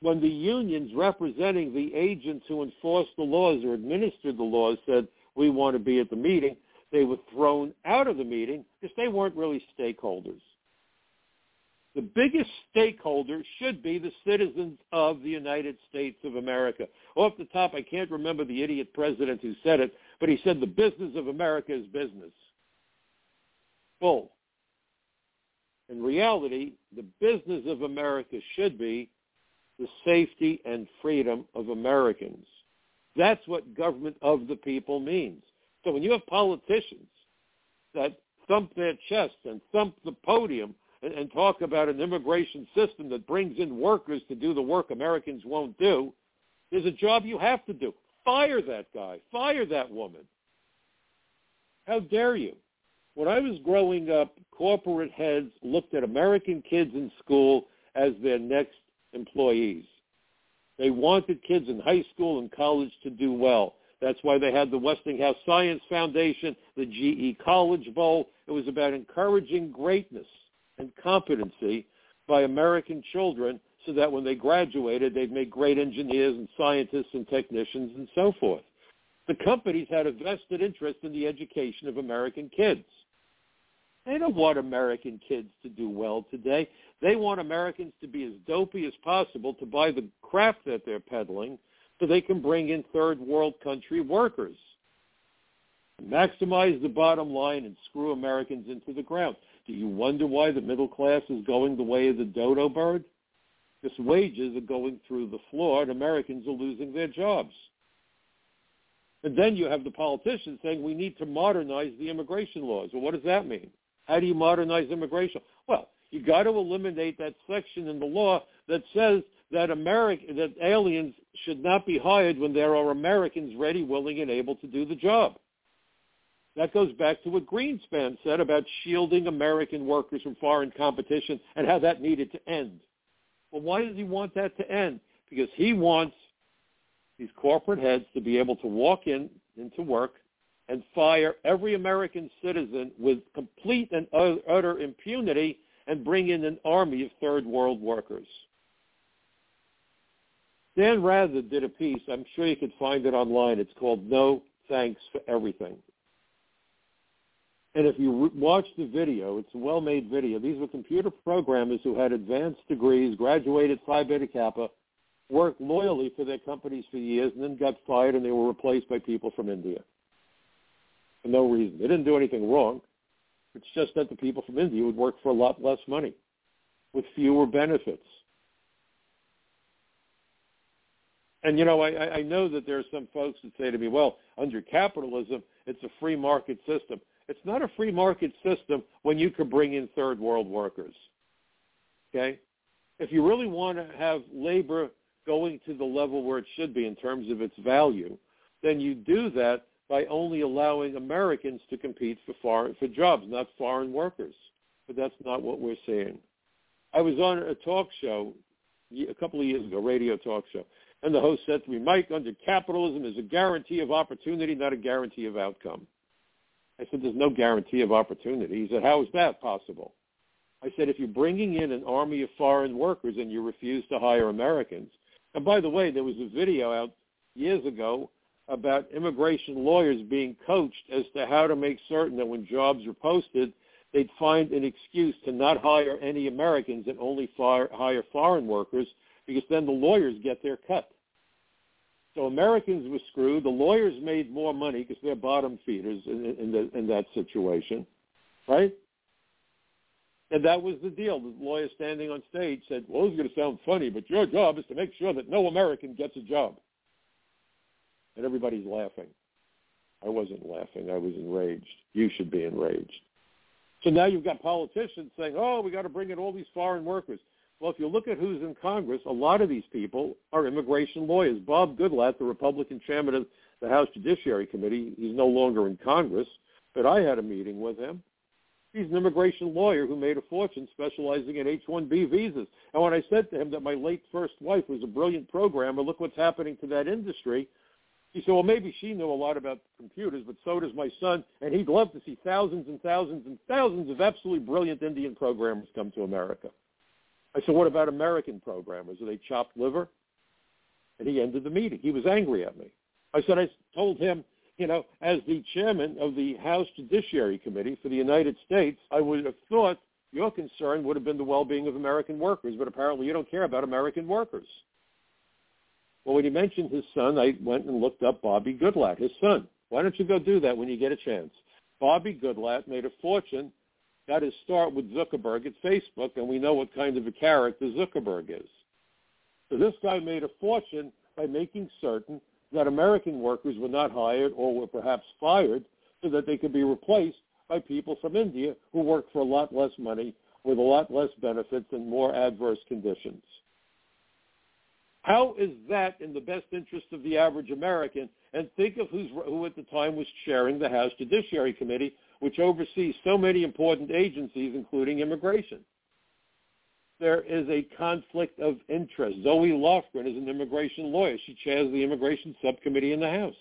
when the unions representing the agents who enforce the laws or administer the laws said, we want to be at the meeting, they were thrown out of the meeting because they weren't really stakeholders. The biggest stakeholder should be the citizens of the United States of America. Off the top, I can't remember the idiot president who said it, but he said the business of America is business. Full. In reality, the business of America should be the safety and freedom of Americans. That's what government of the people means. So when you have politicians that thump their chests and thump the podium and, and talk about an immigration system that brings in workers to do the work Americans won't do, there's a job you have to do. Fire that guy. Fire that woman. How dare you? When I was growing up, corporate heads looked at American kids in school as their next employees. They wanted kids in high school and college to do well. That's why they had the Westinghouse Science Foundation, the GE College Bowl. It was about encouraging greatness and competency by American children so that when they graduated, they'd make great engineers and scientists and technicians and so forth. The companies had a vested interest in the education of American kids. They don't want American kids to do well today. They want Americans to be as dopey as possible to buy the crap that they're peddling so they can bring in third world country workers. Maximize the bottom line and screw Americans into the ground. Do you wonder why the middle class is going the way of the dodo bird? Because wages are going through the floor and Americans are losing their jobs. And then you have the politicians saying we need to modernize the immigration laws. Well, what does that mean? How do you modernize immigration? Well, you got to eliminate that section in the law that says that American that aliens should not be hired when there are Americans ready, willing, and able to do the job. That goes back to what Greenspan said about shielding American workers from foreign competition and how that needed to end. Well, why does he want that to end? Because he wants these corporate heads to be able to walk in into work and fire every American citizen with complete and utter impunity and bring in an army of third world workers. Dan Rather did a piece, I'm sure you could find it online. It's called No Thanks for Everything. And if you watch the video, it's a well-made video. These were computer programmers who had advanced degrees, graduated Phi Beta Kappa, worked loyally for their companies for years, and then got fired and they were replaced by people from India for no reason. They didn't do anything wrong. It's just that the people from India would work for a lot less money with fewer benefits. And, you know, I, I know that there are some folks that say to me, well, under capitalism, it's a free market system. It's not a free market system when you can bring in third world workers. Okay? If you really want to have labor going to the level where it should be in terms of its value, then you do that by only allowing Americans to compete for foreign, for jobs, not foreign workers. But that's not what we're seeing. I was on a talk show a couple of years ago, radio talk show, and the host said to me, Mike, under capitalism is a guarantee of opportunity, not a guarantee of outcome. I said, there's no guarantee of opportunity. He said, how is that possible? I said, if you're bringing in an army of foreign workers and you refuse to hire Americans, And by the way, there was a video out years ago about immigration lawyers being coached as to how to make certain that when jobs are posted, they'd find an excuse to not hire any Americans and only fire, hire foreign workers because then the lawyers get their cut. So Americans were screwed. The lawyers made more money because they're bottom feeders in, in, the, in that situation, right? And that was the deal. The lawyer standing on stage said, well, this is going to sound funny, but your job is to make sure that no American gets a job. And everybody's laughing. I wasn't laughing. I was enraged. You should be enraged. So now you've got politicians saying, oh, we got to bring in all these foreign workers. Well, if you look at who's in Congress, a lot of these people are immigration lawyers. Bob Goodlatte, the Republican chairman of the House Judiciary Committee, he's no longer in Congress, but I had a meeting with him. He's an immigration lawyer who made a fortune specializing in H-1B visas. And when I said to him that my late first wife was a brilliant programmer, look what's happening to that industry, he said, well, maybe she knew a lot about computers, but so does my son, and he'd love to see thousands and thousands and thousands of absolutely brilliant Indian programmers come to America. I said, what about American programmers? Are they chopped liver? And he ended the meeting. He was angry at me. I said, I told him, you know, as the chairman of the House Judiciary Committee for the United States, I would have thought your concern would have been the well-being of American workers, but apparently you don't care about American workers. Well, when he mentioned his son, I went and looked up Bobby Goodlatte, his son. Why don't you go do that when you get a chance? Bobby Goodlatte made a fortune got his start with Zuckerberg at Facebook, and we know what kind of a character Zuckerberg is. So this guy made a fortune by making certain that American workers were not hired or were perhaps fired so that they could be replaced by people from India who worked for a lot less money with a lot less benefits and more adverse conditions. How is that in the best interest of the average American? And think of who's, who at the time was chairing the House Judiciary Committee, which oversees so many important agencies, including immigration. There is a conflict of interest. Zoe Lofgren is an immigration lawyer. She chairs the immigration subcommittee in the House.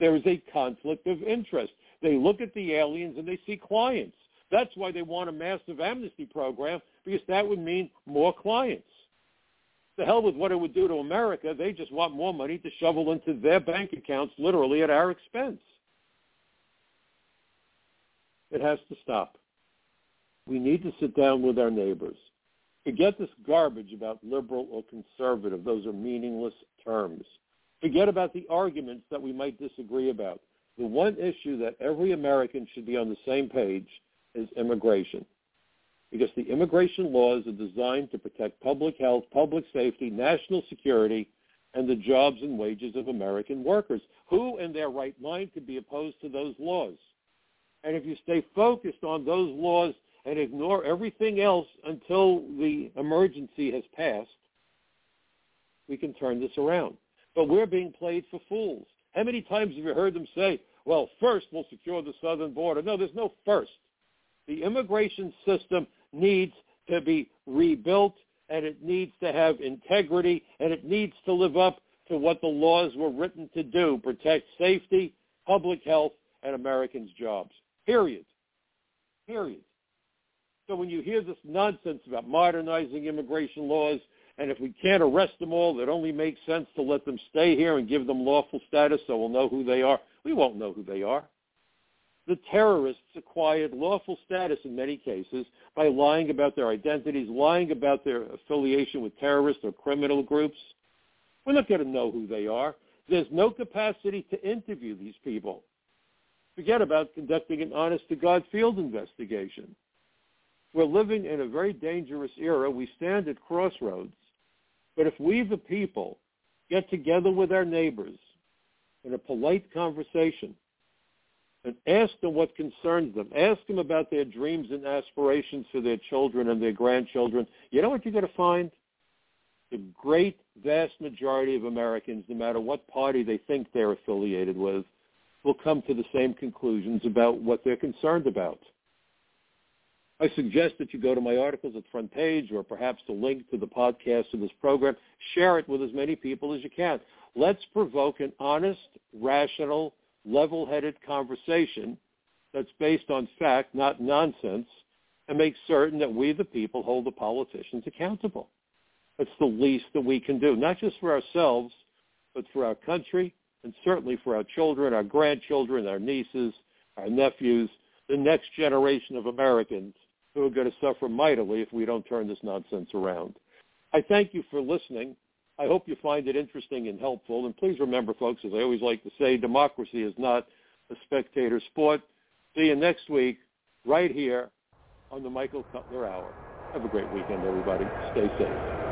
There is a conflict of interest. They look at the aliens and they see clients. That's why they want a massive amnesty program, because that would mean more clients. Hell with what it would do to America. They just want more money to shovel into their bank accounts, literally at our expense. It has to stop. We need to sit down with our neighbors. Forget this garbage about liberal or conservative. Those are meaningless terms. Forget about the arguments that we might disagree about. The one issue that every American should be on the same page is immigration. Because the immigration laws are designed to protect public health, public safety, national security, and the jobs and wages of American workers. Who in their right mind could be opposed to those laws? And if you stay focused on those laws and ignore everything else until the emergency has passed, we can turn this around. But we're being played for fools. How many times have you heard them say, well, first we'll secure the southern border? No, there's no first. The immigration system needs to be rebuilt and it needs to have integrity and it needs to live up to what the laws were written to do, protect safety, public health, and Americans' jobs. Period. Period. So when you hear this nonsense about modernizing immigration laws, and if we can't arrest them all, it only makes sense to let them stay here and give them lawful status so we'll know who they are. We won't know who they are. The terrorists acquired lawful status in many cases by lying about their identities, lying about their affiliation with terrorist or criminal groups. We're not going to know who they are. There's no capacity to interview these people. Forget about conducting an honest-to-God field investigation. We're living in a very dangerous era. We stand at crossroads. But if we, the people, get together with our neighbors in a polite conversation and ask them what concerns them, ask them about their dreams and aspirations for their children and their grandchildren, you know what you're going to find? The great, vast majority of Americans, no matter what party they think they're affiliated with, will come to the same conclusions about what they're concerned about. I suggest that you go to my articles at front page or perhaps the link to the podcast of this program. Share it with as many people as you can. Let's provoke an honest, rational, level-headed conversation that's based on fact, not nonsense, and make certain that we, the people, hold the politicians accountable. That's the least that we can do, not just for ourselves, but for our country and certainly for our children, our grandchildren, our nieces, our nephews, the next generation of Americans who are going to suffer mightily if we don't turn this nonsense around. I thank you for listening. I hope you find it interesting and helpful. And please remember, folks, as I always like to say, democracy is not a spectator sport. See you next week right here on the Michael Cutler Hour. Have a great weekend, everybody. Stay safe.